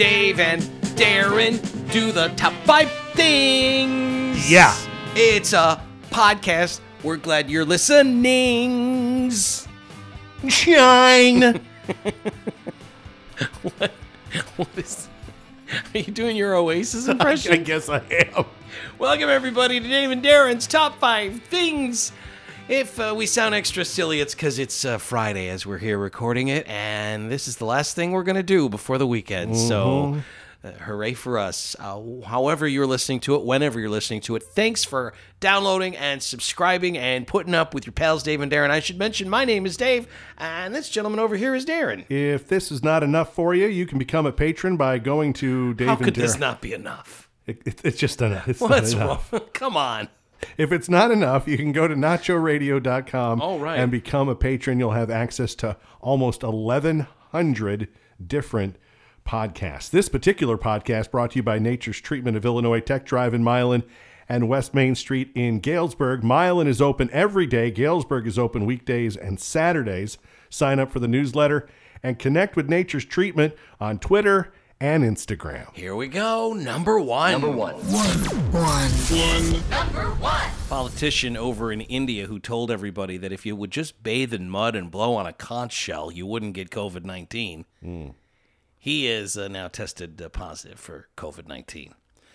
Dave and Darren do the top five things. Yeah. It's a podcast. We're glad you're listening. Shine. what? What is. Are you doing your Oasis impression? I guess I am. Welcome, everybody, to Dave and Darren's Top 5 Things. If uh, we sound extra silly, it's because it's uh, Friday as we're here recording it, and this is the last thing we're going to do before the weekend. So, uh, hooray for us. Uh, however, you're listening to it, whenever you're listening to it, thanks for downloading and subscribing and putting up with your pals, Dave and Darren. I should mention my name is Dave, and this gentleman over here is Darren. If this is not enough for you, you can become a patron by going to Dave How and could this not be enough? It, it- it's just enough. It's not What's enough. wrong? Come on. If it's not enough, you can go to nachoradio.com All right. and become a patron. You'll have access to almost 1,100 different podcasts. This particular podcast brought to you by Nature's Treatment of Illinois Tech Drive in Milan and West Main Street in Galesburg. Milan is open every day. Galesburg is open weekdays and Saturdays. Sign up for the newsletter and connect with Nature's Treatment on Twitter and Instagram. Here we go. Number one. Number one One. One. number one. Politician over in India who told everybody that if you would just bathe in mud and blow on a conch shell, you wouldn't get COVID 19. He is uh, now tested uh, positive for COVID 19.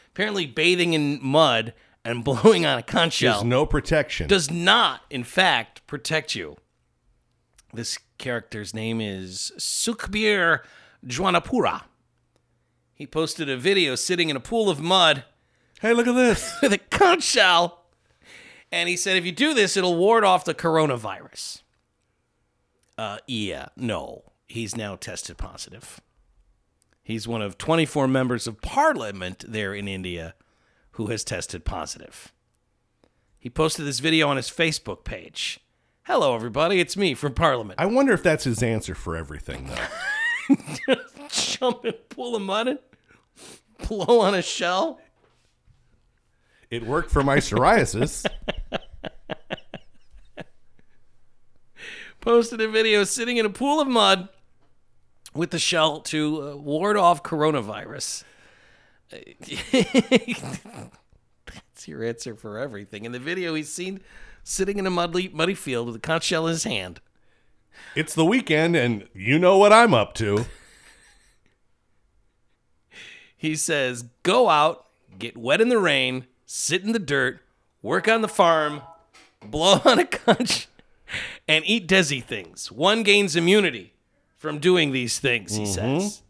Apparently, bathing in mud and blowing on a conch shell There's no protection. does not, in fact, protect you. This character's name is Sukhbir Jaunapuria. He posted a video sitting in a pool of mud hey, look at this. with a conch shell. And he said, if you do this, it'll ward off the coronavirus. Uh, yeah, no. He's now tested positive. He's one of 24 members of parliament there in India who has tested positive. He posted this video on his Facebook page. Hello, everybody. It's me from Parliament. I wonder if that's his answer for everything, though. Jump in a pool of mud and blow on a shell. It worked for my psoriasis. posted a video sitting in a pool of mud with the shell to uh, ward off coronavirus. That's your answer for everything. In the video, he's seen sitting in a muddy, muddy field with a conch shell in his hand. it's the weekend, and you know what I'm up to. He says, Go out, get wet in the rain, sit in the dirt, work on the farm, blow on a conch, and eat Desi things. One gains immunity from doing these things, he says.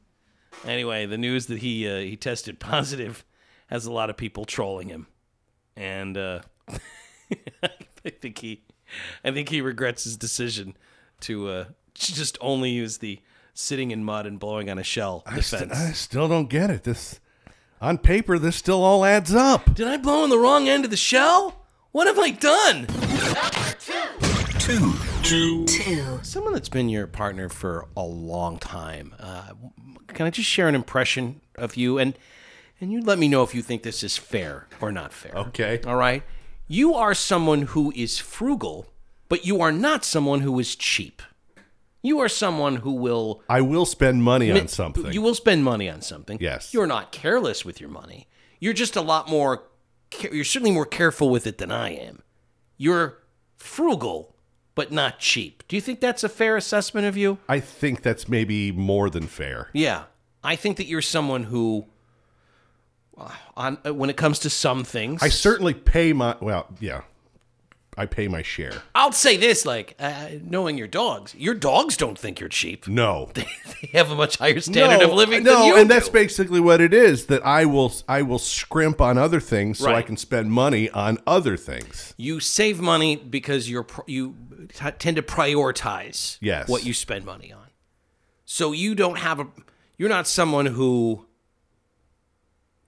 Anyway, the news that he uh, he tested positive has a lot of people trolling him, and uh, I think he I think he regrets his decision to uh, just only use the sitting in mud and blowing on a shell I, st- I still don't get it. This, on paper, this still all adds up. Did I blow on the wrong end of the shell? What have I done? Two. Someone that's been your partner for a long time. Uh, can I just share an impression of you and and you let me know if you think this is fair or not fair? Okay. All right. You are someone who is frugal, but you are not someone who is cheap. You are someone who will I will spend money on something. You will spend money on something. Yes. You're not careless with your money. You're just a lot more. You're certainly more careful with it than I am. You're frugal, but not cheap. Do you think that's a fair assessment of you? I think that's maybe more than fair. Yeah, I think that you're someone who, uh, on uh, when it comes to some things, I certainly pay my, well, yeah, I pay my share. I'll say this: like uh, knowing your dogs, your dogs don't think you're cheap. No. They have a much higher standard of living no, than you and do. that's basically what it is. That I will, I will scrimp on other things so I can spend money on other things. you save money because you're you t- tend to prioritize Yes. what you spend money on. So you don't have a you're not someone who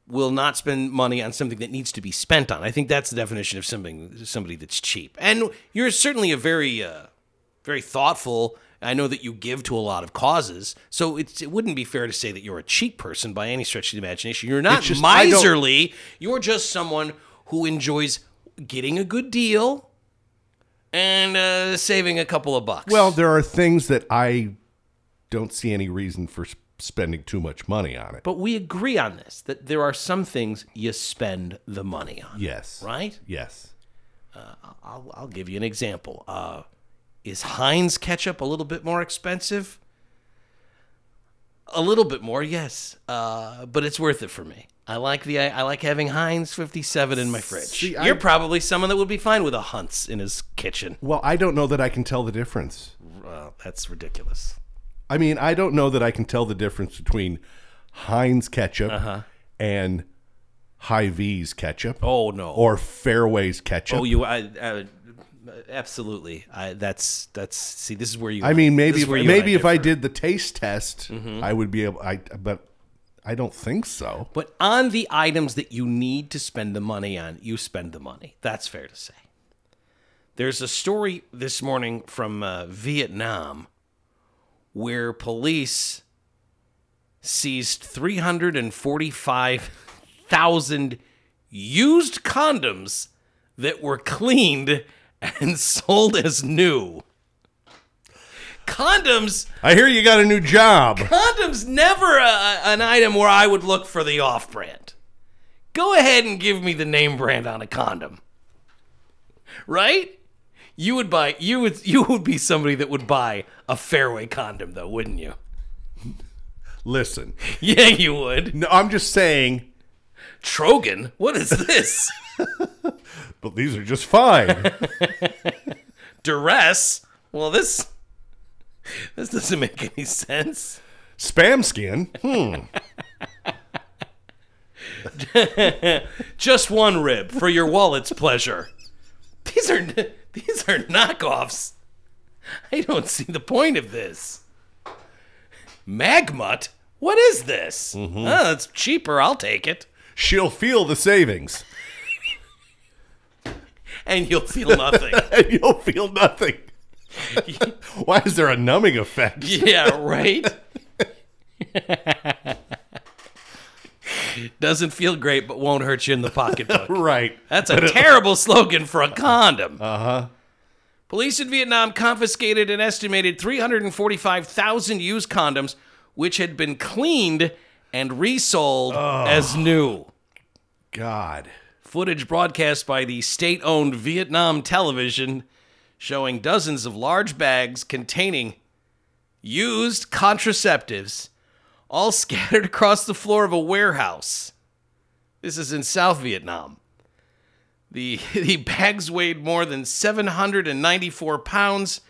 will not spend money on something that needs to be spent on. I think that's the definition of something somebody that's cheap. And you're certainly a very uh, very thoughtful. I know that you give to a lot of causes, so it's, it wouldn't be fair to say that you're a cheap person by any stretch of the imagination. You're not just- miserly. You're just someone who enjoys getting a good deal and uh, saving a couple of bucks. Well, there are things that I don't see any reason for spending too much money on it. But we agree on this that there are some things you spend the money on. Yes. Right? Yes. I'll, I'll give you an example. Uh, is Heinz ketchup a little bit more expensive? A little bit more, yes. Uh, but it's worth it for me. I like the I like having Heinz 57 in my fridge. See, I- You're probably someone that would be fine with a Hunt's in his kitchen. Well, I don't know that I can tell the difference. Well, that's ridiculous. I mean, I don't know that I can tell the difference between Heinz ketchup and Hy-Vee's ketchup Oh no. or Fareway's ketchup. oh, you I, uh, absolutely. I that's that's see this is where you I mean, maybe if, maybe if I did the taste test, I would be able. I but I don't think so. But on the items that you need to spend the money on, you spend the money. That's fair to say. There's a story this morning from uh, Vietnam where police seized 345,000 used condoms that were cleaned and sold as new. Condoms I hear you got a new job. condoms never a, an item where I would look for the off brand. Go ahead and give me the name brand on a condom. Right? You would buy you would you would be somebody that would buy a Fareway condom though, wouldn't you? Listen, Yeah, you would. no, I'm just saying. Trogan, what is this? But these are just fine. Duress? Well, this this doesn't make any sense. Spam skin. Hmm. Just one rib for your wallet's pleasure. These are these are knockoffs. I don't see the point of this. Magmut? What is this? Mm-hmm. Oh, it's cheaper. I'll take it. She'll feel the savings, And you'll feel nothing. and you'll feel nothing. Why is there a numbing effect? yeah, right? Doesn't feel great, but won't hurt you in the pocketbook. Right. That's a terrible slogan for a condom. Uh huh. Police in Vietnam confiscated an estimated 345,000 used condoms, which had been cleaned and resold as new. God. Footage broadcast by the state owned Vietnam television showing dozens of large bags containing used contraceptives all scattered across the floor of a warehouse. This is in South Vietnam. The, the bags weighed more than 794 pounds,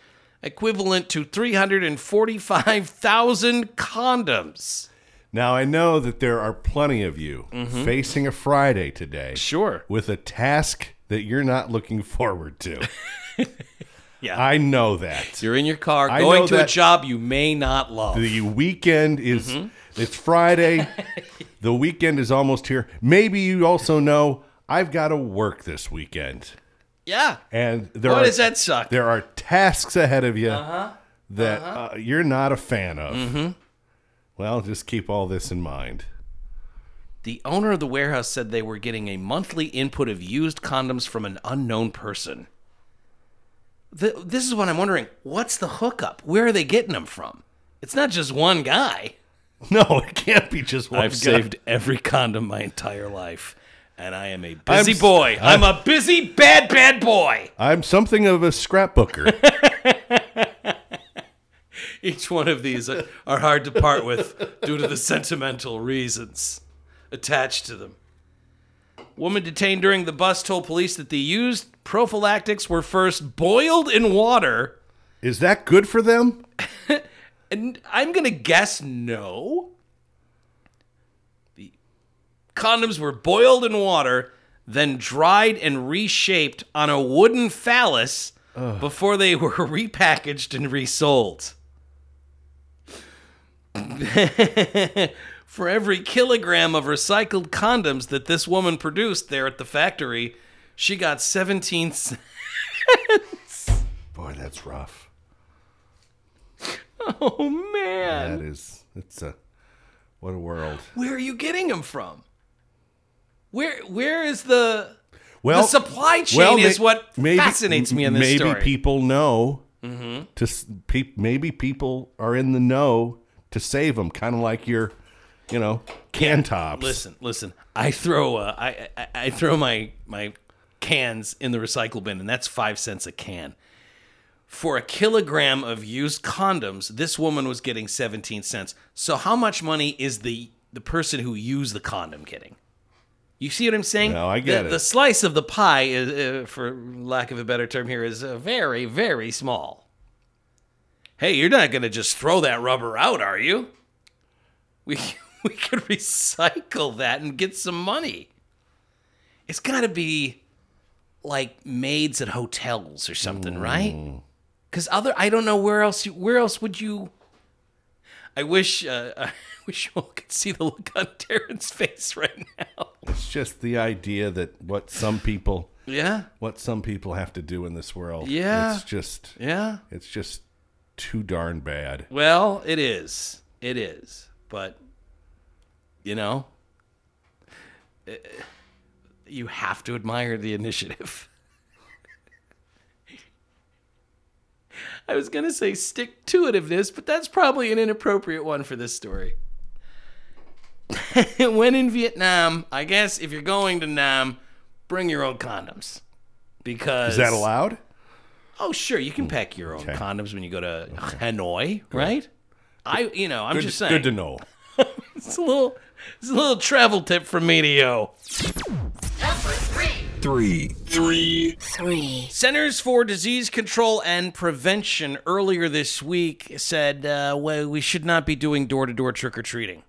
equivalent to 345,000 condoms. Now I know that there are plenty of you mm-hmm. facing a Friday today Sure. with a task that you're not looking forward to. Yeah. I know that. You're in your car I going know to a that- job you may not love. The weekend is mm-hmm. it's Friday. the weekend is almost here. Maybe you also know I've got to work this weekend. yeah. And there Boy, are does that suck. there are tasks ahead of you uh-huh. that uh-huh. uh, you're not a fan of. Mm-hmm. Well, just keep all this in mind. The owner of the warehouse said they were getting a monthly input of used condoms from an unknown person. Th this is what I'm wondering. What's the hookup? Where are they getting them from? It's not just one guy. No, it can't be just one guy. I've guy. saved every condom my entire life, and I am a busy s- boy. I'm, a busy, bad, bad boy. I'm something of a scrapbooker. Each one of these are are hard to part with due to the sentimental reasons attached to them. Woman detained during the bust told police that the used prophylactics were first boiled in water, is that good for them? and I'm gonna guess no. The condoms were boiled in water, then dried and reshaped on a wooden phallus before they were repackaged and resold. For every kilogram of recycled condoms that this woman produced there at the factory, she got 17 cents. Boy, that's rough. Oh, man. That is it's a what a world. Where are you getting them from? Where Where is the. Well, the supply chain well, is what maybe- fascinates me in this maybe story. Mm-hmm. people know. To pe- maybe people are in the know to save them, kind of like your, you know, can tops. Listen, listen. I throw uh, I, I I throw my my cans in the recycle bin, and that's five cents a can. For a kilogram of used condoms, this woman was getting seventeen cents. So how much money is the the person who used the condom getting? You see what I'm saying? No, I get the, it. The slice of the pie, is, uh, for lack of a better term here, is uh, very, very small. Hey, you're not going to just throw that rubber out, are you? We we could recycle that and get some money. It's got to be like maids at hotels or something, right? Because other, I don't know where else. You, where else would you? I wish. Uh, I wish you all could see the look on Darren's face right now. It's just the idea that what some people, Yeah, what some people have to do in this world. Yeah. it's just, yeah. it's just too darn bad. Well, it is. It is. But you know, eh, you have to admire the initiative. I was going to say stick to itiveness, but that's probably an inappropriate one for this story. when in Vietnam, I guess if you're going to Nam, bring your own condoms. Because Is that allowed? Oh, sure, you can pack your own condoms when you go to Hanoi, right? I, you know, I'm Good, just saying. good to know. It's a little, it's a little travel tip from me to you. Number three. Three. Three. Three. Centers for Disease Control and Prevention earlier this week said uh, well, we should not be doing door to door trick or treating.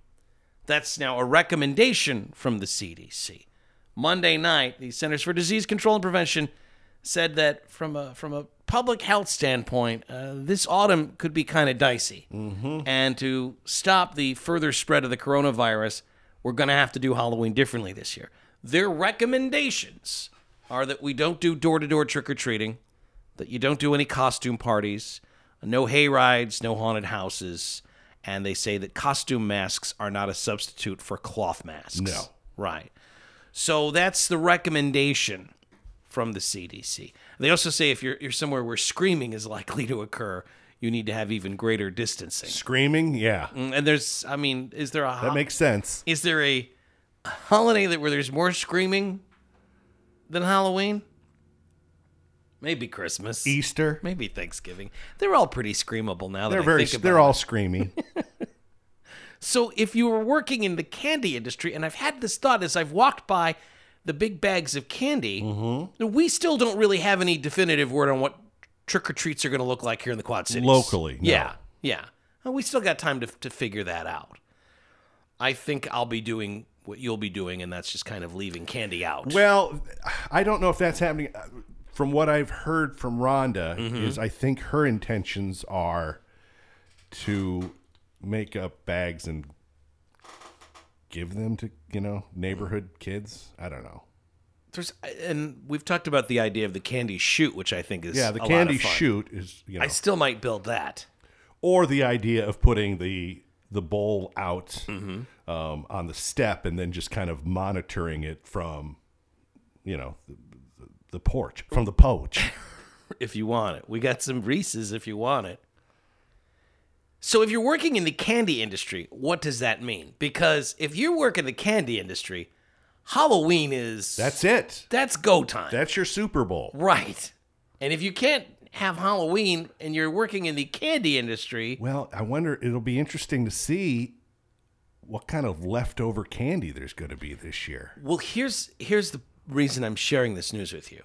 That's now a recommendation from the CDC. Monday night, the Centers for Disease Control and Prevention said that from a from a public health standpoint, uh, this autumn could be kind of dicey. And to stop the further spread of the coronavirus, we're going to have to do Halloween differently this year. Their recommendations are that we don't do door to door trick or treating, that you don't do any costume parties, no hay rides, no haunted houses, and they say that costume masks are not a substitute for cloth masks. No. Right. So that's the recommendation from the CDC. They also say if you're you're somewhere where screaming is likely to occur, you need to have even greater distancing. Screaming, yeah, Mm, And there's, I mean, is there a that makes sense. is there a holiday that where there's more screaming than Halloween? Maybe Christmas. Easter, Maybe Thanksgiving. They're all pretty screamable now. They're very, they're all it. screaming. So if you were working in the candy industry, and I've had this thought as I've walked by the big bags of candy, Mm-hmm. we still don't really have any definitive word on what trick or treats are going to look like here in the Quad Cities. Locally, no. Yeah, yeah. Well, we still got time to to figure that out. I think I'll be doing what you'll be doing, and that's just kind of leaving candy out. Well, I don't know if that's happening. From what I've heard from Rhonda, Mm-hmm. is I think her intentions are to make up bags and give them to you know neighborhood kids. I don't know. There's, and we've talked about the idea of the candy shoot, which I think is Yeah, the candy shoot is you know, I still might build that. or the idea of putting the the bowl out Mm-hmm. um, on the step and then just kind of monitoring it from you know the, the, the porch from the poach. if you want it. We got some Reese's if you want it. So if you're working in the candy industry, what does that mean? Because if you work in the candy industry, Halloween is That's it. that's go time. That's your Super Bowl. right. And if you can't have Halloween and you're working in the candy industry, Well, I wonder. It'll be interesting to see what kind of leftover candy there's going to be this year. well here's here's the reason I'm sharing this news with you.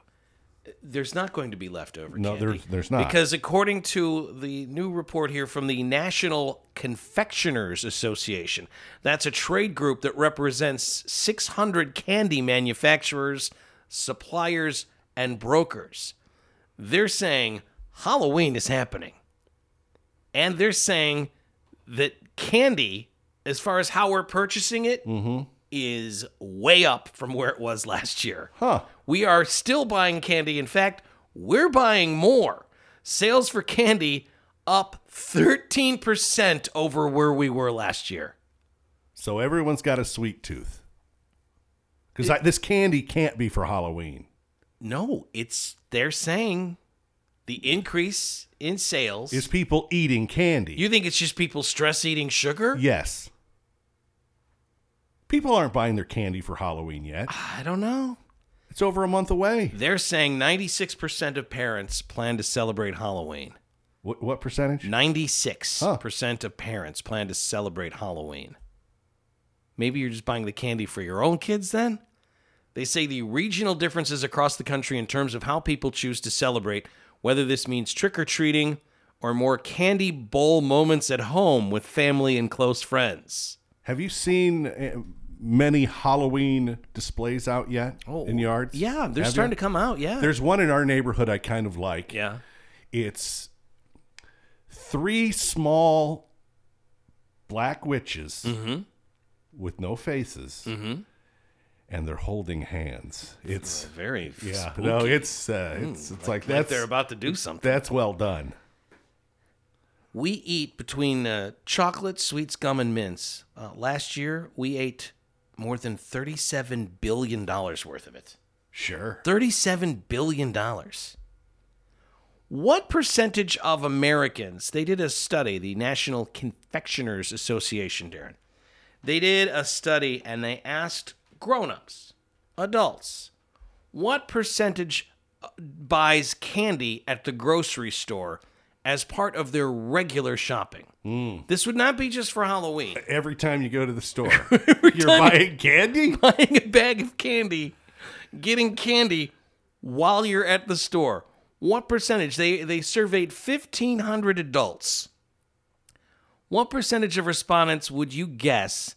There's not going to be leftover No, candy. there's- there's not. Because according to the new report here from the National Confectioners Association, that's a trade group that represents 600 candy manufacturers, suppliers, and brokers. They're saying Halloween is happening. And they're saying that candy, as far as how we're purchasing it, mm-hmm. is way up from where it was last year. Huh. We are still buying candy. In fact, we're buying more. Sales for candy up 13% over where we were last year. So everyone's got a sweet tooth. Because this candy can't be for Halloween. No, it's they're saying The increase in sales. is people eating candy. you think it's just people stress eating sugar? yes. People aren't buying their candy for Halloween yet. I don't know. It's over a month away. They're saying 96% of parents plan to celebrate Halloween. What, what percentage? 96% of parents plan to celebrate Halloween. Maybe you're just buying the candy for your own kids then? They say the regional differences across the country in terms of how people choose to celebrate, whether this means trick or treating or more candy bowl moments at home with family and close friends. Have you seen uh, many Halloween displays out yet in yards? Oh, Yeah, they're Have starting you? to come out. Yeah. There's one in our neighborhood I kind of like. yeah. It's three small black witches Mm-hmm. with no faces, and they're holding hands. It's Very yeah, spooky. no, it's uh, it's it's like, like that's they're about to do something. that's well done. We eat between uh, chocolate, sweets, gum, and mints. Uh, last year, we ate more than $37 billion worth of it. Sure. $37 billion. What percentage of Americans, they did a study, the National Confectioners Association, Darren. They did a study and they asked grown-ups, adults, what percentage uh, buys candy at the grocery store as part of their regular shopping? Hmm. This would not be just for Halloween. Every time you go to the store, you're buying candy. buying a bag of candy, getting candy while you're at the store. What percentage? They they surveyed 1500 adults. What percentage of respondents would you guess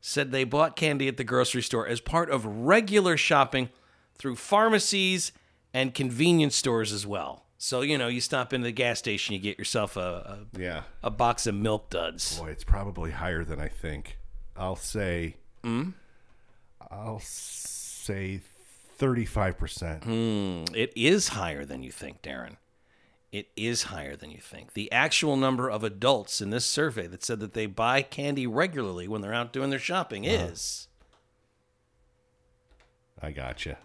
said they bought candy at the grocery store as part of regular shopping through pharmacies and convenience stores as well? So, you know, you stop into the gas station, you get yourself a, Yeah. a, a box of milk duds. Boy, it's probably higher than I think. I'll say. Hmm? I'll say thirty-five percent. It is higher than you think, Darren. It is higher than you think. The actual number of adults in this survey that said that they buy candy regularly when they're out doing their shopping is I gotcha.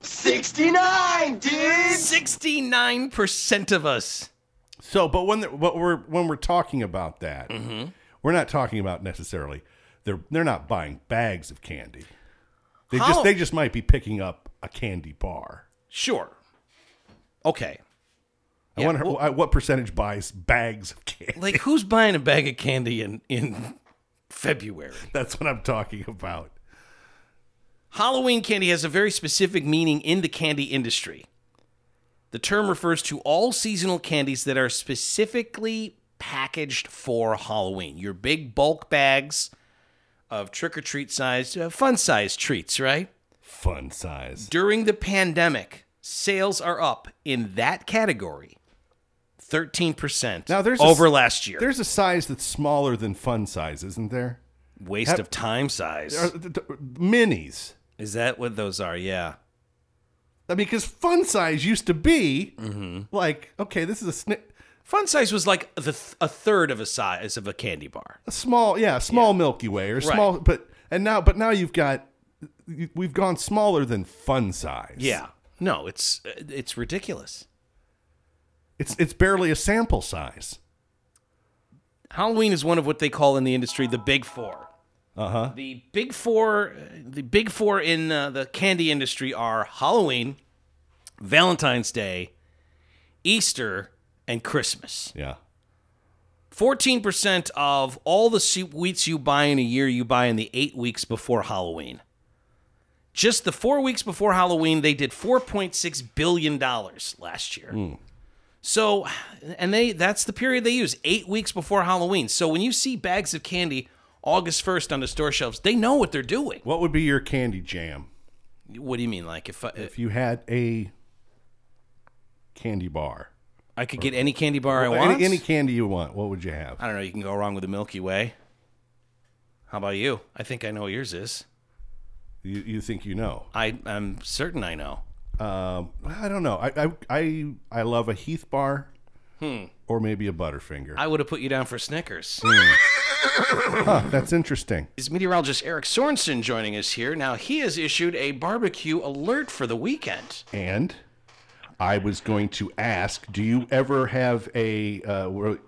69, dude! 69% of us. So, but when the, but we're when we're talking about that, Mm-hmm. we're not talking about necessarily they're they're not buying bags of candy. They How- just they just might be picking up a candy bar. Sure. Okay. I Yeah, wonder well- wh- what percentage buys bags of candy. Like who's buying a bag of candy in in February? That's what I'm talking about. Halloween candy has a very specific meaning in the candy industry. The term refers to all seasonal candies that are specifically packaged for Halloween. Your big bulk bags of trick or treat sized, uh, fun sized treats, right? Fun size. During the pandemic, sales are up in that category 13% Now, there's a over last year. There's a size that's smaller than fun size, isn't there? Waste have- of time size. Are- th- th- minis. Is that what those are? Yeah. I mean, because fun size used to be Mm-hmm. like, okay, this is a, sni- Fun size was like the th- a third of a size of a candy bar. a small, yeah, a small Milky Way or Right. small, but and now, but now you've got, we've gone smaller than fun size. Yeah. No, it's it's ridiculous. it's it's barely a sample size. Halloween is one of what they call in the industry the big four. Uh huh. The big four, the big four in uh, the candy industry are Halloween, Valentine's Day, Easter, and Christmas. Yeah. 14% of all the sweets you buy in a year, you buy in the eight weeks before Halloween. Just the four weeks before Halloween, they did $4.6 billion last year. So, and they that's the period they use, eight weeks before Halloween. So when you see bags of candy August 1st on the store shelves, they know what they're doing. What would be your candy jam What do you mean? Like if I, if you had a candy bar? I could get any candy bar I want? Any, any candy you want, what would you have? I don't know. You can go wrong with the Milky Way. How about you? I think I know what yours is. You, you think you know? I, I'm certain I know. Um, I don't know. I I I, I love a Heath bar, hmm. or maybe a Butterfinger. I would have put you down for Snickers. Huh, that's interesting. Is meteorologist Eric Sorensen joining us here? Now he has issued a barbecue alert for the weekend. And I was going to ask, do you ever have a uh, where,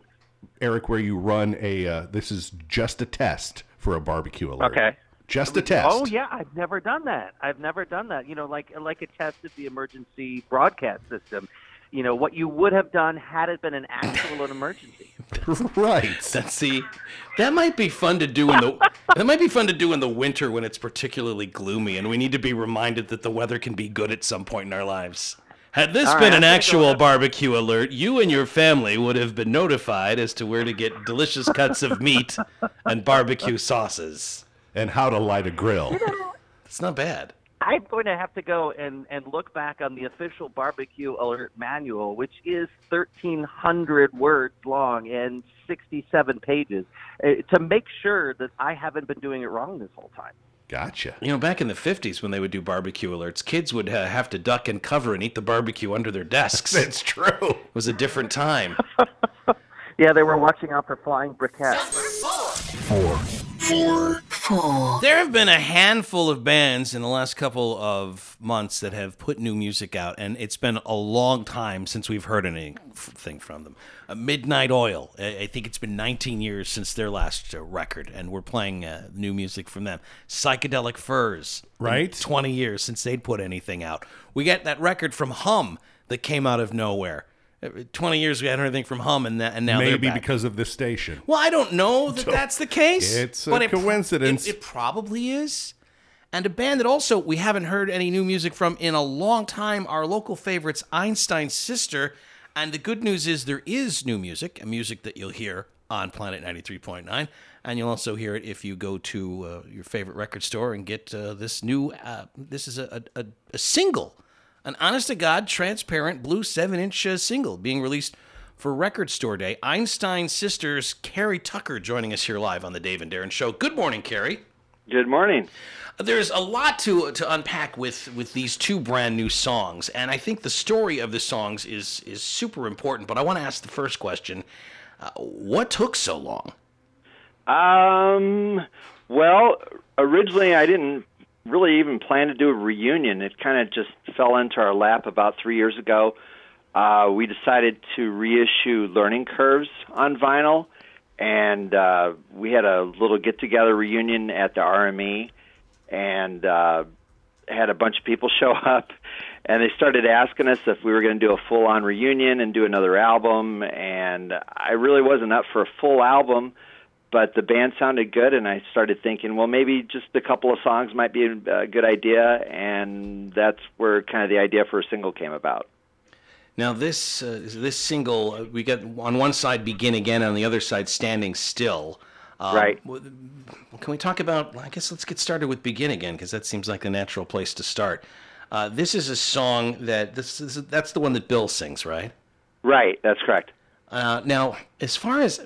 Eric where you run a uh, this is just a test for a barbecue alert? Okay. Just a test. Oh yeah, I've never done that. I've never done that. You know, like like a test of the emergency broadcast system. You know what you would have done had it been an actual emergency. right. That's see, that might be fun to do in the that might be fun to do in the winter when it's particularly gloomy and we need to be reminded that the weather can be good at some point in our lives. Had this All right, been I'm an actual barbecue alert, you and your family would have been notified as to where to get delicious cuts of meat and barbecue sauces. And how to light a grill. It's not bad. I'm going to have to go and, and look back on the official barbecue alert manual, which is 1,300 words long and 67 pages, uh, to make sure that I haven't been doing it wrong this whole time. Gotcha. You know, back in the 50s when they would do barbecue alerts, kids would uh, have to duck and cover and eat the barbecue under their desks. That's It's true. was a different time. Yeah, they were watching out for flying briquettes. Number four. There have been a handful of bands in the last couple of months that have put new music out, and it's been a long time since we've heard anything from them. Uh, Midnight Oil, I I think it's been 19 years since their last uh, record, and we're playing uh, new music from them. Psychedelic Furs, Right. 20 years since they'd put anything out. We got that record from Hum that came out of nowhere. Uh, 20 years we hadn't heard anything from Hum, and, that, and now they're Maybe because of this station. Well, I don't know that that's the case. It's a but it pro- coincidence. It, it probably is. And a band that also we haven't heard any new music from in a long time. Our local favorites, Einstein's Sister. And the good news is there is new music, a music that you'll hear on Planet 93.9. And you'll also hear it if you go to uh, your favorite record store and get uh, this new, uh, this is a, a, a single, an honest to God, transparent blue 7 inch uh, single being released for Record Store Day. Einstein's Sister's, Carrie Tucker joining us here live on the Dave and Darren Show. Good morning, Carrie. Good morning. There's a lot to to unpack with with these two brand new songs, and I think the story of the songs is is super important. But I want to ask the first question: uh, What took so long? Um, well, originally I didn't really even plan to do a reunion. It kind of just fell into our lap about three years ago. Uh, we decided to reissue Learning Curves on vinyl, and uh, we had a little get-together reunion at the RME, and uh, had a bunch of people show up, and they started asking us if we were going to do a full-on reunion and do another album, and I really wasn't up for a full album but the band sounded good and i started thinking well maybe just a couple of songs might be a good idea and that's where kind of the idea for a single came about Now this uh, this single uh, we got on one side "Begin Again" on the other side "Standing Still." Um, Right. Can we talk about? I guess let's get started with "Begin Again" because that seems like the natural place to start. Uh, this is a song that this is that's the one that Bill sings, right? right that's correct Uh, now, as far as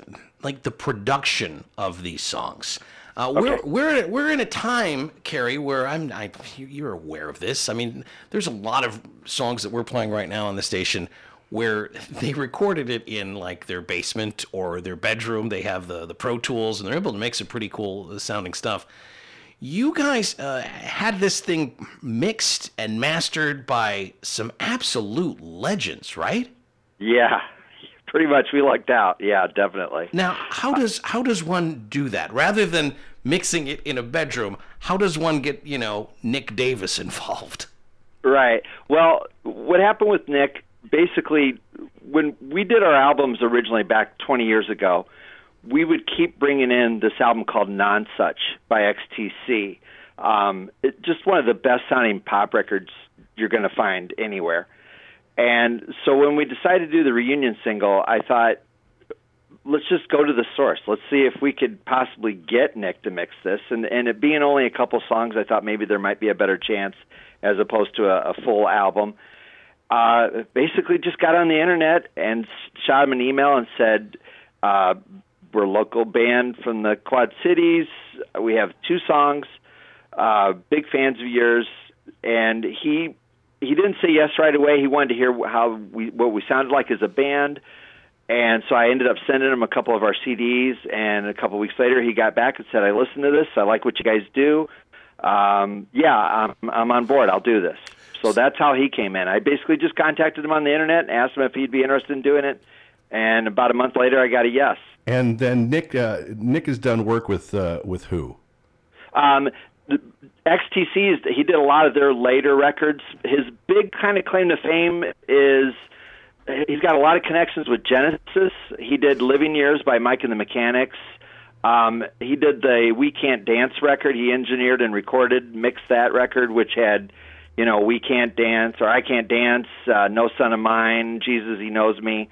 like the production of these songs, uh, we're we're we're in a time, Carrie, where I'm. I, you're aware of this. I mean, there's a lot of songs that we're playing right now on the station where they recorded it in like their basement or their bedroom. They have the the Pro Tools and they're able to make some pretty cool uh, sounding stuff. You guys uh, had this thing mixed and mastered by some absolute legends, right? yeah pretty much we lucked out yeah definitely Now, how does how does one do that? Rather than mixing it in a bedroom, how does one get you know Nick Davis involved? Right. Well, what happened with Nick, basically, when we did our albums originally back 20 years ago, we would keep bringing in this album called Non Such by XTC. Um, it, just one of the best sounding pop records you're going to find anywhere. And so when we decided to do the reunion single, I thought, let's just go to the source. Let's see if we could possibly get Nick to mix this. And and it being only a couple songs, I thought maybe there might be a better chance as opposed to a, a full album. Uh, basically, just got on the internet and shot him an email and said, uh, "We're a local band from the Quad Cities. We have two songs. Uh, big fans of yours." And he he didn't say yes right away. He wanted to hear how we what we sounded like as a band. And so I ended up sending him a couple of our CDs, and a couple of weeks later, he got back and said, "I listened to this. I like what you guys do. Um, yeah, I'm I'm on board. I'll do this." So that's how he came in. I basically just contacted him on the internet and asked him if he'd be interested in doing it. And about a month later, I got a yes. And then Nick uh, Nick has done work with uh, with who? Um, XTC's he did a lot of their later records. His big kind of claim to fame is he's got a lot of connections with Genesis. He did Living Years by Mike and the Mechanics. Um, he did the We Can't Dance record. He engineered and recorded, mixed that record, which had, you know, We Can't Dance or I Can't Dance, uh, No Son of Mine, Jesus He Knows Me.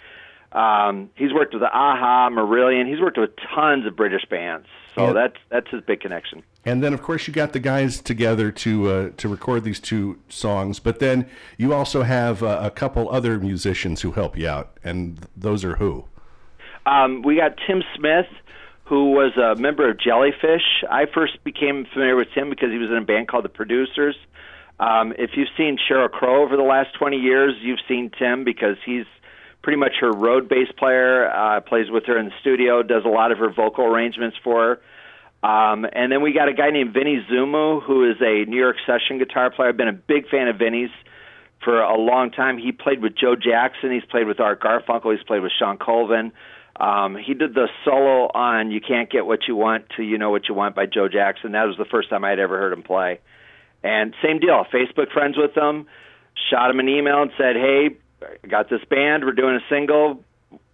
Um, he's worked with the a-ha, Marillion. He's worked with tons of British bands. So Yeah. that's that's his big connection. And then, of course, you got the guys together to uh, to record these two songs. But then you also have uh, a couple other musicians who help you out, and those are who? Um, we got Tim Smith, who was a member of Jellyfish. I first became familiar with Tim because he was in a band called The Producers. Um, if you've seen Sheryl Crow over the last 20 years, you've seen Tim because he's pretty much her road bass player, uh, plays with her in the studio, does a lot of her vocal arrangements for her. Um, and then we got a guy named Vinny Zummo, who is a New York session guitar player. I've been a big fan of Vinny's for a long time. He played with Joe Jackson. He's played with Art Garfunkel. He's played with Shawn Colvin. Um, he did the solo on "You Can't Get What You Want to You Know What You Want" by Joe Jackson. That was the first time I'd ever heard him play. And same deal. Facebook friends with him. Shot him an email and said, "Hey, I got this band. We're doing a single.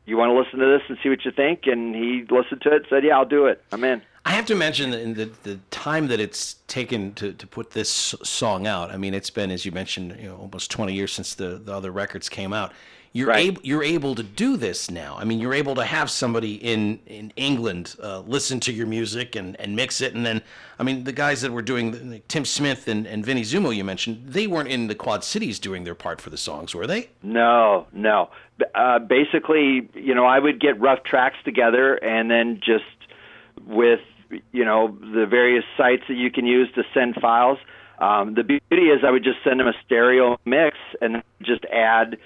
You want to listen to this and see what you think?" And he listened to it. Said, "Yeah, I'll do it. I'm in." I have to mention in the, the time that it's taken to, to put this song out. I mean, it's been, as you mentioned, you know, almost 20 years since the, the other records came out. You're Right. able you're able to do this now. I mean, you're able to have somebody in in England uh, listen to your music and, and mix it, and then I mean, the guys that were doing like Tim Smith and, and Vinny Zummo, you mentioned, they weren't in the Quad Cities doing their part for the songs, were they? No, no. Uh, basically, you know, I would get rough tracks together, and then just with you know the various sites that you can use to send files. Um, the beauty is, I would just send them a stereo mix and just add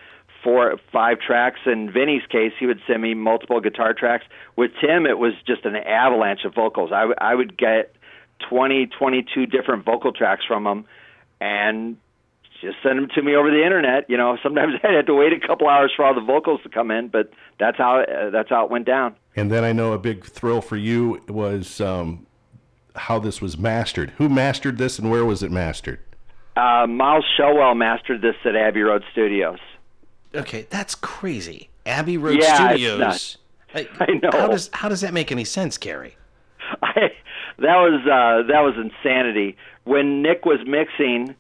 four, five tracks. In Vinny's case, he would send me multiple guitar tracks. With Tim, it was just an avalanche of vocals. I, w- I would get 20, 22 different vocal tracks from him, and just send them to me over the internet. You know, sometimes I had to wait a couple hours for all the vocals to come in, but that's how uh, that's how it went down. And then I know a big thrill for you was um, how this was mastered. Who mastered this, and where was it mastered? Uh, Miles Showell mastered this at Abbey Road Studios. Okay, that's crazy. Abbey Road Yeah, it's Studios. nuts. Like, I know. How does how does that make any sense, Gary? I, that was uh, that was insanity. When Nick was mixing,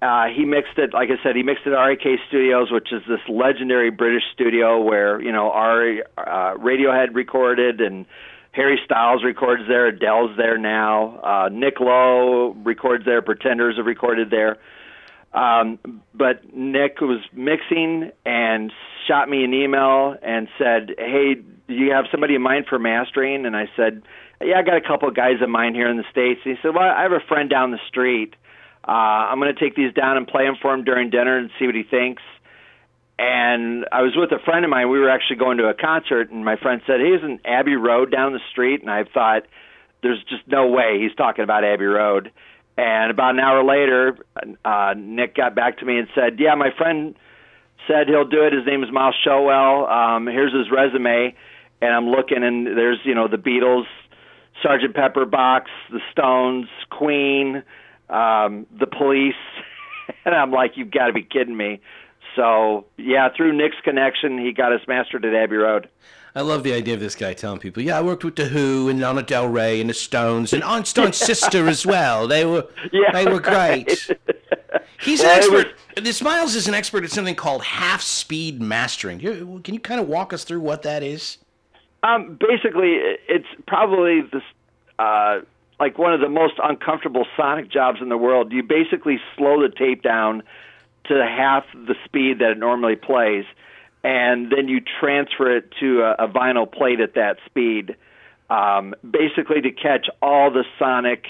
uh, he mixed it. Like I said, he mixed it at RAK Studios, which is this legendary British studio where you know our uh, Radiohead recorded and Harry Styles records there. Adele's there now. Uh, Nick Lowe records there. Pretenders have recorded there. Um, but Nick was mixing and shot me an email and said, "Hey, do you have somebody in mind for mastering?" And I said, "Yeah, I got a couple of guys of mine here in the states." And he said, "Well, I have a friend down the street. Uh, I'm going to take these down and play them for him during dinner and see what he thinks." And I was with a friend of mine. We were actually going to a concert, and my friend said, "Hey, isn't Abbey Road down the street?" And I thought, "There's just no way he's talking about Abbey Road." And about an hour later, uh, Nick got back to me and said, "Yeah, my friend said he'll do it. His name is Miles Showell. Um, here's his resume." And I'm looking, and there's you know the Beatles, Sergeant Pepper box, the Stones, Queen, um, the Police, and I'm like, "You've got to be kidding me!" So yeah, through Nick's connection, he got us mastered at Abbey Road. I love the idea of this guy telling people, "Yeah, I worked with the Who and Lana Del Rey and the Stones and Einstein's sister as well. They were Yeah, they were great." He's an Well, it expert. This Miles is an expert at something called half speed mastering. Can you kind of walk us through what that is? Um, basically, it's probably this, uh, like one of the most uncomfortable sonic jobs in the world. You basically slow the tape down to half the speed that it normally plays, and then you transfer it to a, a vinyl plate at that speed, um, basically to catch all the sonic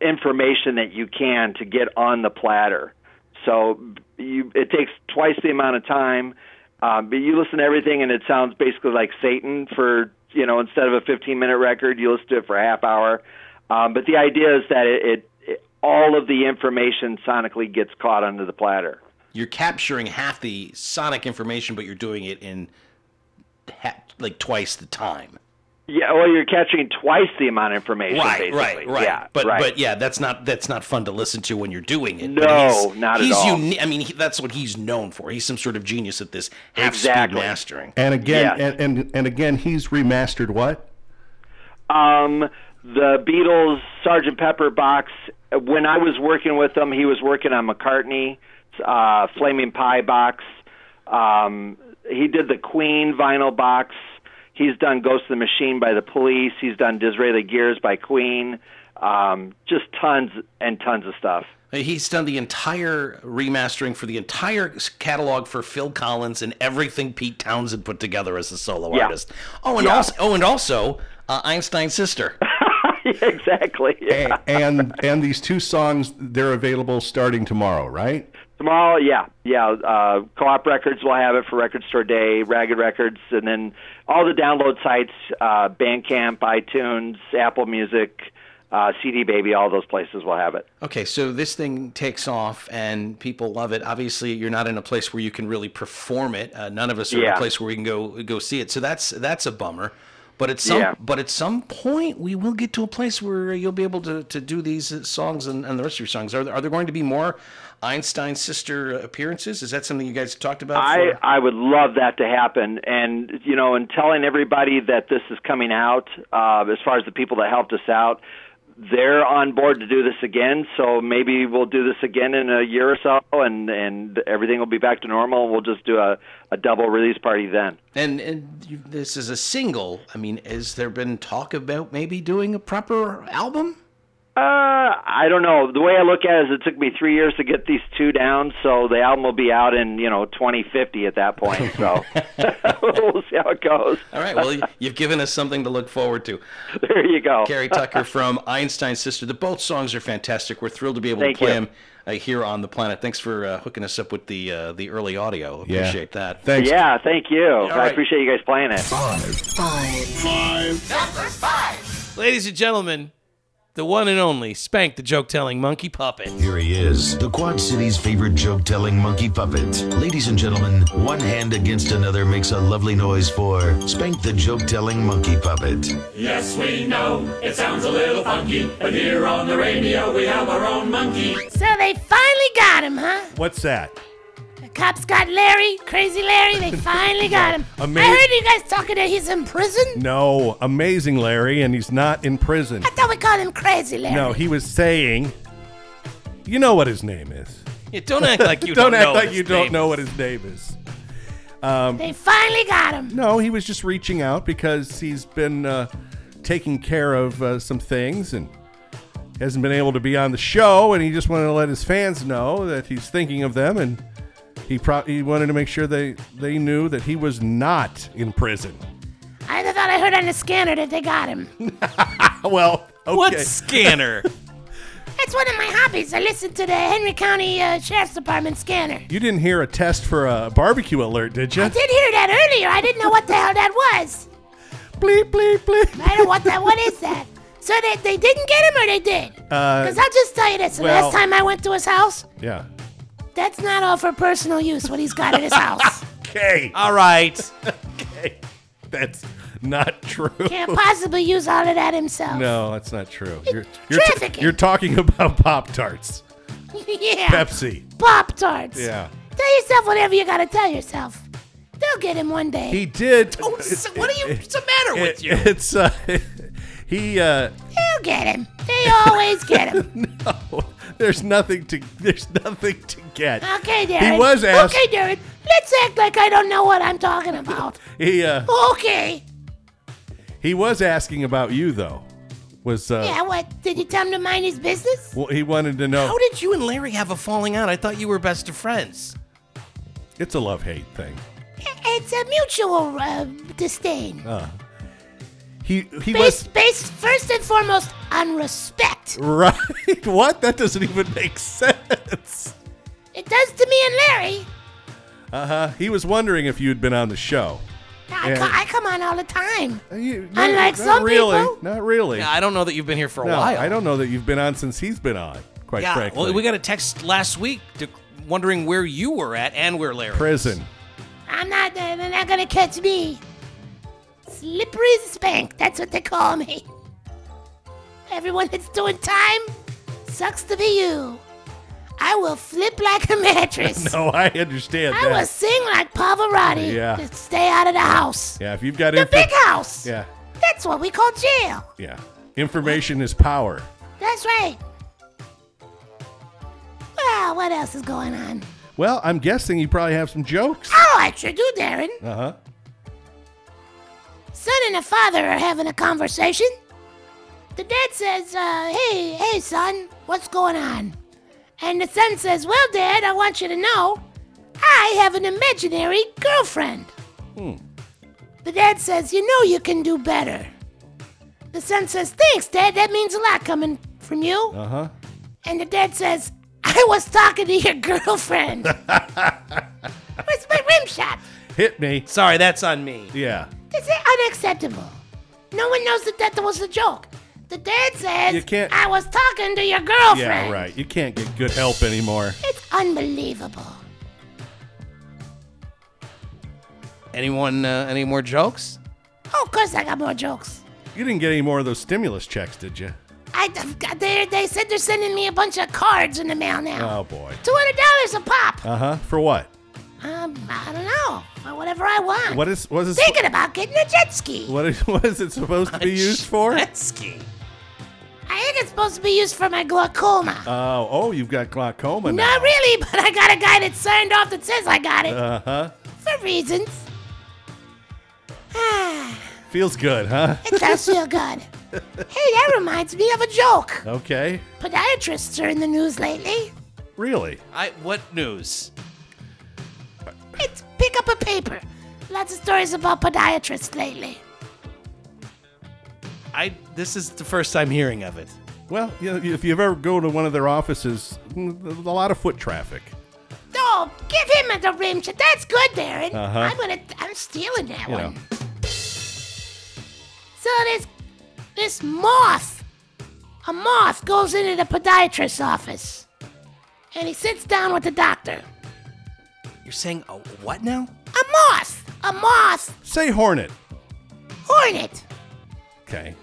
information that you can to get on the platter. So you, it takes twice the amount of time. Um, but you listen to everything, and it sounds basically like Satan. For you know, instead of a 15 minute record, you listen to it for a half hour. Um, but the idea is that it, it, it all of the information sonically gets caught onto the platter. You're capturing half the sonic information, but you're doing it in ha- like twice the time. Yeah, well, you're catching twice the amount of information. Right, basically. right, right. Yeah, but right. but yeah, that's not that's not fun to listen to when you're doing it. No, he's, not at he's all. Uni- I mean, he, that's what he's known for. He's some sort of genius at this half Exactly. speed mastering. And again, Yes. and, and and again, he's remastered what? Um, the Beatles Sergeant Pepper box. When I was working with him, he was working on McCartney, uh, Flaming Pie box. Um, he did the Queen vinyl box. He's done Ghost of the Machine by the Police. He's done Disraeli Gears by Cream. Um, just tons and tons of stuff. He's done the entire remastering for the entire catalog for Phil Collins and everything Pete Townshend put together as a solo Yeah. artist. Oh, and Yeah. also, oh, and also uh, Einstein's Sister. exactly. Yeah. A- and and these two songs they're available starting tomorrow, right? Tomorrow, yeah, yeah. Uh, Co-op Records will have it for Record Store Day, Ragged Records, and then all the download sites: uh, Bandcamp, iTunes, Apple Music, uh, CD Baby. All those places will have it. Okay, so this thing takes off and people love it. Obviously, you're not in a place where you can really perform it. Uh, none of us are in a place where we can go go see it. So that's that's a bummer. But at some Yeah. but at some point, we will get to a place where you'll be able to, to do these songs and, and the rest of your songs. Are there, are there going to be more Einstein sister appearances? Is that something you guys talked about? I for- I would love that to happen, and you know, and telling everybody that this is coming out. Uh, as far as the people that helped us out, they're on board to do this again. So maybe we'll do this again in a year or so, and and everything will be back to normal. We'll just do a a double release party then. and and this is a single. I mean, has there been talk about maybe doing a proper album? Uh, I don't know. The way I look at it is it took me three years to get these two down, so the album will be out in, you know, 2050 at that point. So we'll see how it goes. All right. Well, you've given us something to look forward to. There you go. Carrie Tucker from Einstein's Sister. The both songs are fantastic. We're thrilled to be able Thank to play you. them uh, here on the planet. Thanks for uh, hooking us up with the uh, the early audio. Yeah. Appreciate that. Thanks. Yeah, thank you. I right. appreciate you guys playing it. Number five. Ladies and gentlemen, the one and only Spank the joke telling monkey puppet. Here he is, the Quad City's favorite joke telling monkey puppet. Ladies and gentlemen, one hand against another makes a lovely noise for Spank the joke telling monkey puppet. Yes, we know it sounds a little funky, but here on the radio we have our own monkey. So they finally got him, huh? What's that? The cops got Larry, crazy Larry. They finally got him. Ama- I heard you guys talking that he's in prison. No, amazing Larry, and he's not in prison. I thought we called him Crazy Larry. No, he was saying, you know what his name is. Yeah, don't act like you don't don't, act know like you don't name. know what his name is. They finally got him. No, he was just reaching out because he's been uh, taking care of uh, some things and hasn't been able to be on the show, and he just wanted to let his fans know that he's thinking of them, and he pro- he wanted to make sure they they knew that he was not in prison. I thought I heard on the scanner that they got him. Well, okay. What scanner? That's one of my hobbies. I listen to the Henry County uh, Sheriff's Department scanner. You didn't hear a test for a barbecue alert, did you? I did hear that earlier. I didn't know what the hell that was. Bleep bleep bleep. I don't know what that. What is that? So they, they didn't get him or they did? Uh, Because I'll just tell you this. The well- last time I went to his house, yeah. That's not all for personal use. What he's got at his house. Okay. All right. Okay. That's not true. Can't possibly use all of that himself. No, that's not true. You're, you're, t- trafficking. you're talking about Pop Tarts, yeah. Pepsi. Pop tarts. Yeah. Tell yourself whatever you gotta tell yourself. They'll get him one day. He did. Oh, so what are you? What's the matter with you? It's uh, he. Uh, They'll get him. They always get him. no, there's nothing to. There's nothing to get. Okay, Darren. He was asked. Okay, Darren. Let's act like I don't know what I'm talking about. He uh, Okay. he was asking about you though. Was uh, Yeah, what? Did you tell him to mind his business? well, he wanted to know. How did you and Larry have a falling out? I thought you were best of friends. It's a love hate thing. It's a mutual uh, disdain. He he based, was based first and foremost on respect. right. what? That doesn't even make sense. It does to me and Larry. Uh huh. He was wondering if you'd been on the show. I, co- I come on all the time. Uh, you- Unlike not some really, people. Not really. Yeah, I don't know that you've been here for a no, while. I don't know that you've been on since he's been on. quite yeah. frankly. Well, we got a text last week to, wondering where you were at and where Larry. was. prison. I'm not. They're not gonna catch me. Slippery spank. That's what they call me. Everyone that's doing time sucks to be you. I will flip like a mattress. No, I understand that. I will sing like Pavarotti. Yeah. Just stay out of the house. Yeah, if you've got The big house. Yeah, That's what we call jail. yeah. Information is power. That's right. Well, what else is going on? Well, I'm guessing you probably have some jokes. Oh, I sure do, Darren. Uh huh. Son and a father are having a conversation. The dad says, uh, hey, hey, son, what's going on? And the son says, well, Dad, I want you to know, I have an imaginary girlfriend. The dad says, you know you can do better. The son says, thanks, Dad, that means a lot coming from you. Uh huh. And the dad says, I was talking to your girlfriend. Where's my rim shot? Hit me. Sorry, that's on me. Yeah. This is unacceptable. No one knows that that was a joke. The dad says, You can't- I was talking to your girlfriend. Yeah, right. You can't get good help anymore. It's unbelievable. Anyone? Uh, any more jokes? Oh, of course I got more jokes. You didn't get any more of those stimulus checks, did you? I, they, they said they're sending me a bunch of cards in the mail now. Oh boy. $200 a pop. Uh huh. For what? Um, I don't know. Whatever I want. What is what is Thinking about getting a jet ski. what is what is it supposed to be used for? Jet ski. I think it's supposed to be used for my glaucoma. Oh, oh, you've got glaucoma now. Not really, but I got a guy that signed off that says I got it. Uh huh. for reasons. Ah, Feels good, huh? it does feel good. Hey, that reminds me of a joke. Okay. Podiatrists are in the news lately. Really? I. What news? It's pick up a paper. Lots of stories about podiatrists lately. I. This is the first time hearing of it. Well, you know, if you ever go to one of their offices, mm, there's a lot of foot traffic. Oh, give him the rim shot. That's good, Darren. Uh-huh. I'm gonna. I'm stealing that You one. know. So this this moth, a moth goes into the podiatrist's office, and he sits down with the doctor. You're saying a what now? A moth, a moth, Say hornet. hornet. Okay.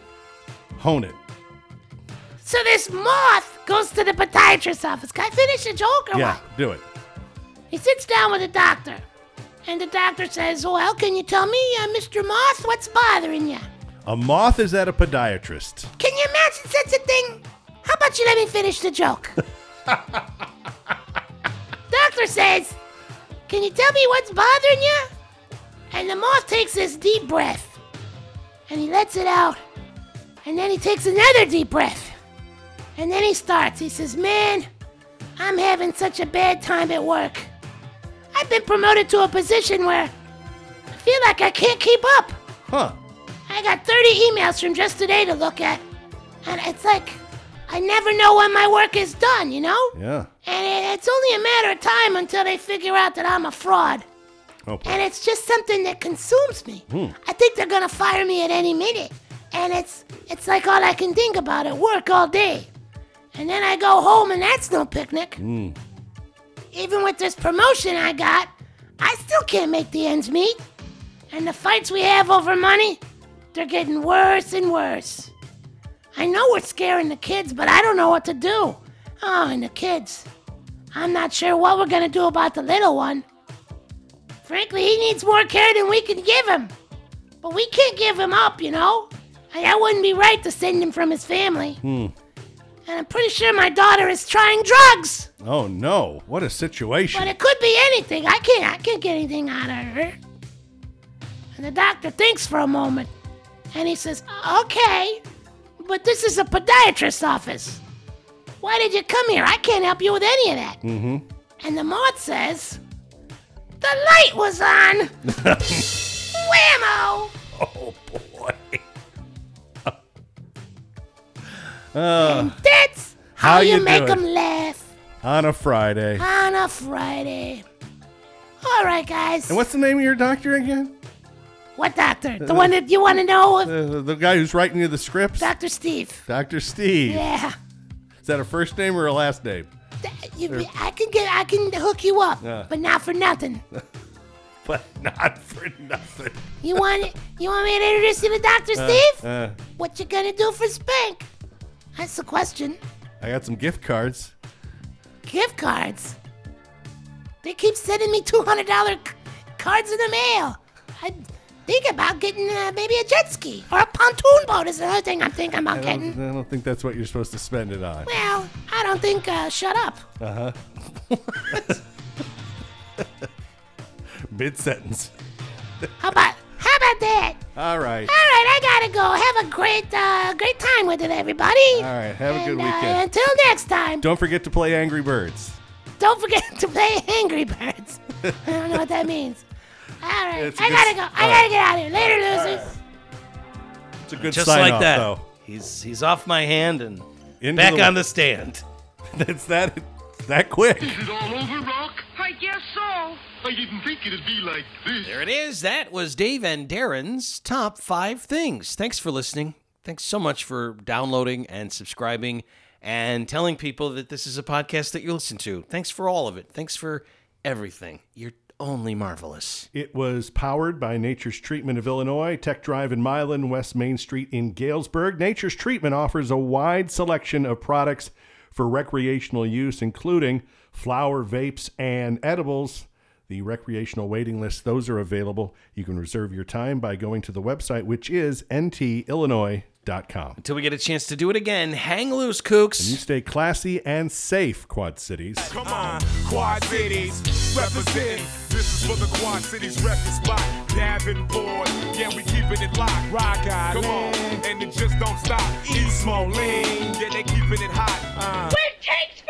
Hone it. So this moth goes to the podiatrist's office. Can I finish the joke or Yeah, what? do it. He sits down with the doctor, and the doctor says, "Well, can you tell me, uh, Mr. Moth, what's bothering you? A moth is at a podiatrist. Can you imagine such a thing? How about you let me finish the joke?" doctor says, "Can you tell me what's bothering you?" And the moth takes this deep breath, and he lets it out, and then he takes another deep breath. And then he starts. He says, Man, I'm having such a bad time at work. I've been promoted to a position where I feel like I can't keep up. Huh. I got 30 emails from just today to look at. And it's like, I never know when my work is done, you know? Yeah. And it's only a matter of time until they figure out that I'm a fraud. Oh. And it's just something that consumes me. Hmm. I think they're gonna fire me at any minute. And it's it's like all I can think about at work all day. And then I go home and that's no picnic. Hmm. Even with this promotion I got, I still can't make the ends meet. And the fights we have over money, they're getting worse and worse. I know we're scaring the kids, but I don't know what to do. Oh, and the kids. I'm not sure what we're gonna do about the little one. Frankly, he needs more care than we can give him. But we can't give him up, you know? And that wouldn't be right to send him from his family. Hmm. And I'm pretty sure my daughter is trying drugs. Oh no! What a situation. But it could be anything. I can't I can't get anything out of her. And the doctor thinks for a moment. And he says, Okay, but this is a podiatrist's office. Why did you come here? I can't help you with any of that. Mm-hmm. And the moth says, The light was on. Whammo! oh boy. That's how, How you, you make them laugh On a Friday. on a Friday. All right, guys. And what's the name of your doctor again? What doctor? The one that you want to know? Uh, the guy who's writing you the scripts? Dr. Steve. Dr. Steve. Yeah. Is that a first name or a last name? You, I can get, I can hook you up, Yeah. but not for nothing. But not for nothing. You want, you want me to introduce you to Doctor Steve? Uh, What you gonna do for Spank? That's the question. I got some gift cards. Gift cards. They keep sending me two hundred dollar c- cards in the mail. I think about getting uh, maybe a jet ski or a pontoon boat is another thing I'm thinking about I getting. I don't think that's what you're supposed to spend it on. Well, I don't think. Uh, shut up. Uh huh. Mid sentence. How about how about that? All right. All right, I gotta go. Have a great uh, great time with it, everybody. All right. Have a good And, uh, weekend. until next time, Don't forget to play Angry Birds. don't forget to play Angry Birds. I don't know what that means. All right, It's a I good- gotta go. I all gotta get out of here. Later, losers. It's a good Just sign like off, that. though. He's he's off my hand and Into back the- on the stand. It's that that quick. Is it all over, Rock? I guess so. I didn't think it'd be like this. There it is. That was Dave and Darren's top five things. Thanks for listening. Thanks so much for downloading and subscribing and telling people that this is a podcast that you listen to. Thanks for all of it. Thanks for everything. You're only marvelous. It was powered by Nature's Treatment of Illinois, Tech Drive in Milan, West Main Street in Galesburg. Nature's Treatment offers a wide selection of products for recreational use, including flower, vapes, and edibles. The recreational waiting list, those are available. You can reserve your time by going to the website, which is ntillinois.com. Until we get a chance to do it again, hang loose, And you stay classy and safe, Quad Cities. Come on, Quad Cities, represent. This is for the Quad Cities record spot. Davenport, yeah, we keeping it locked. Rock Island, come on, and it just don't stop. East Moline, yeah, they keeping it hot. Uh. for takes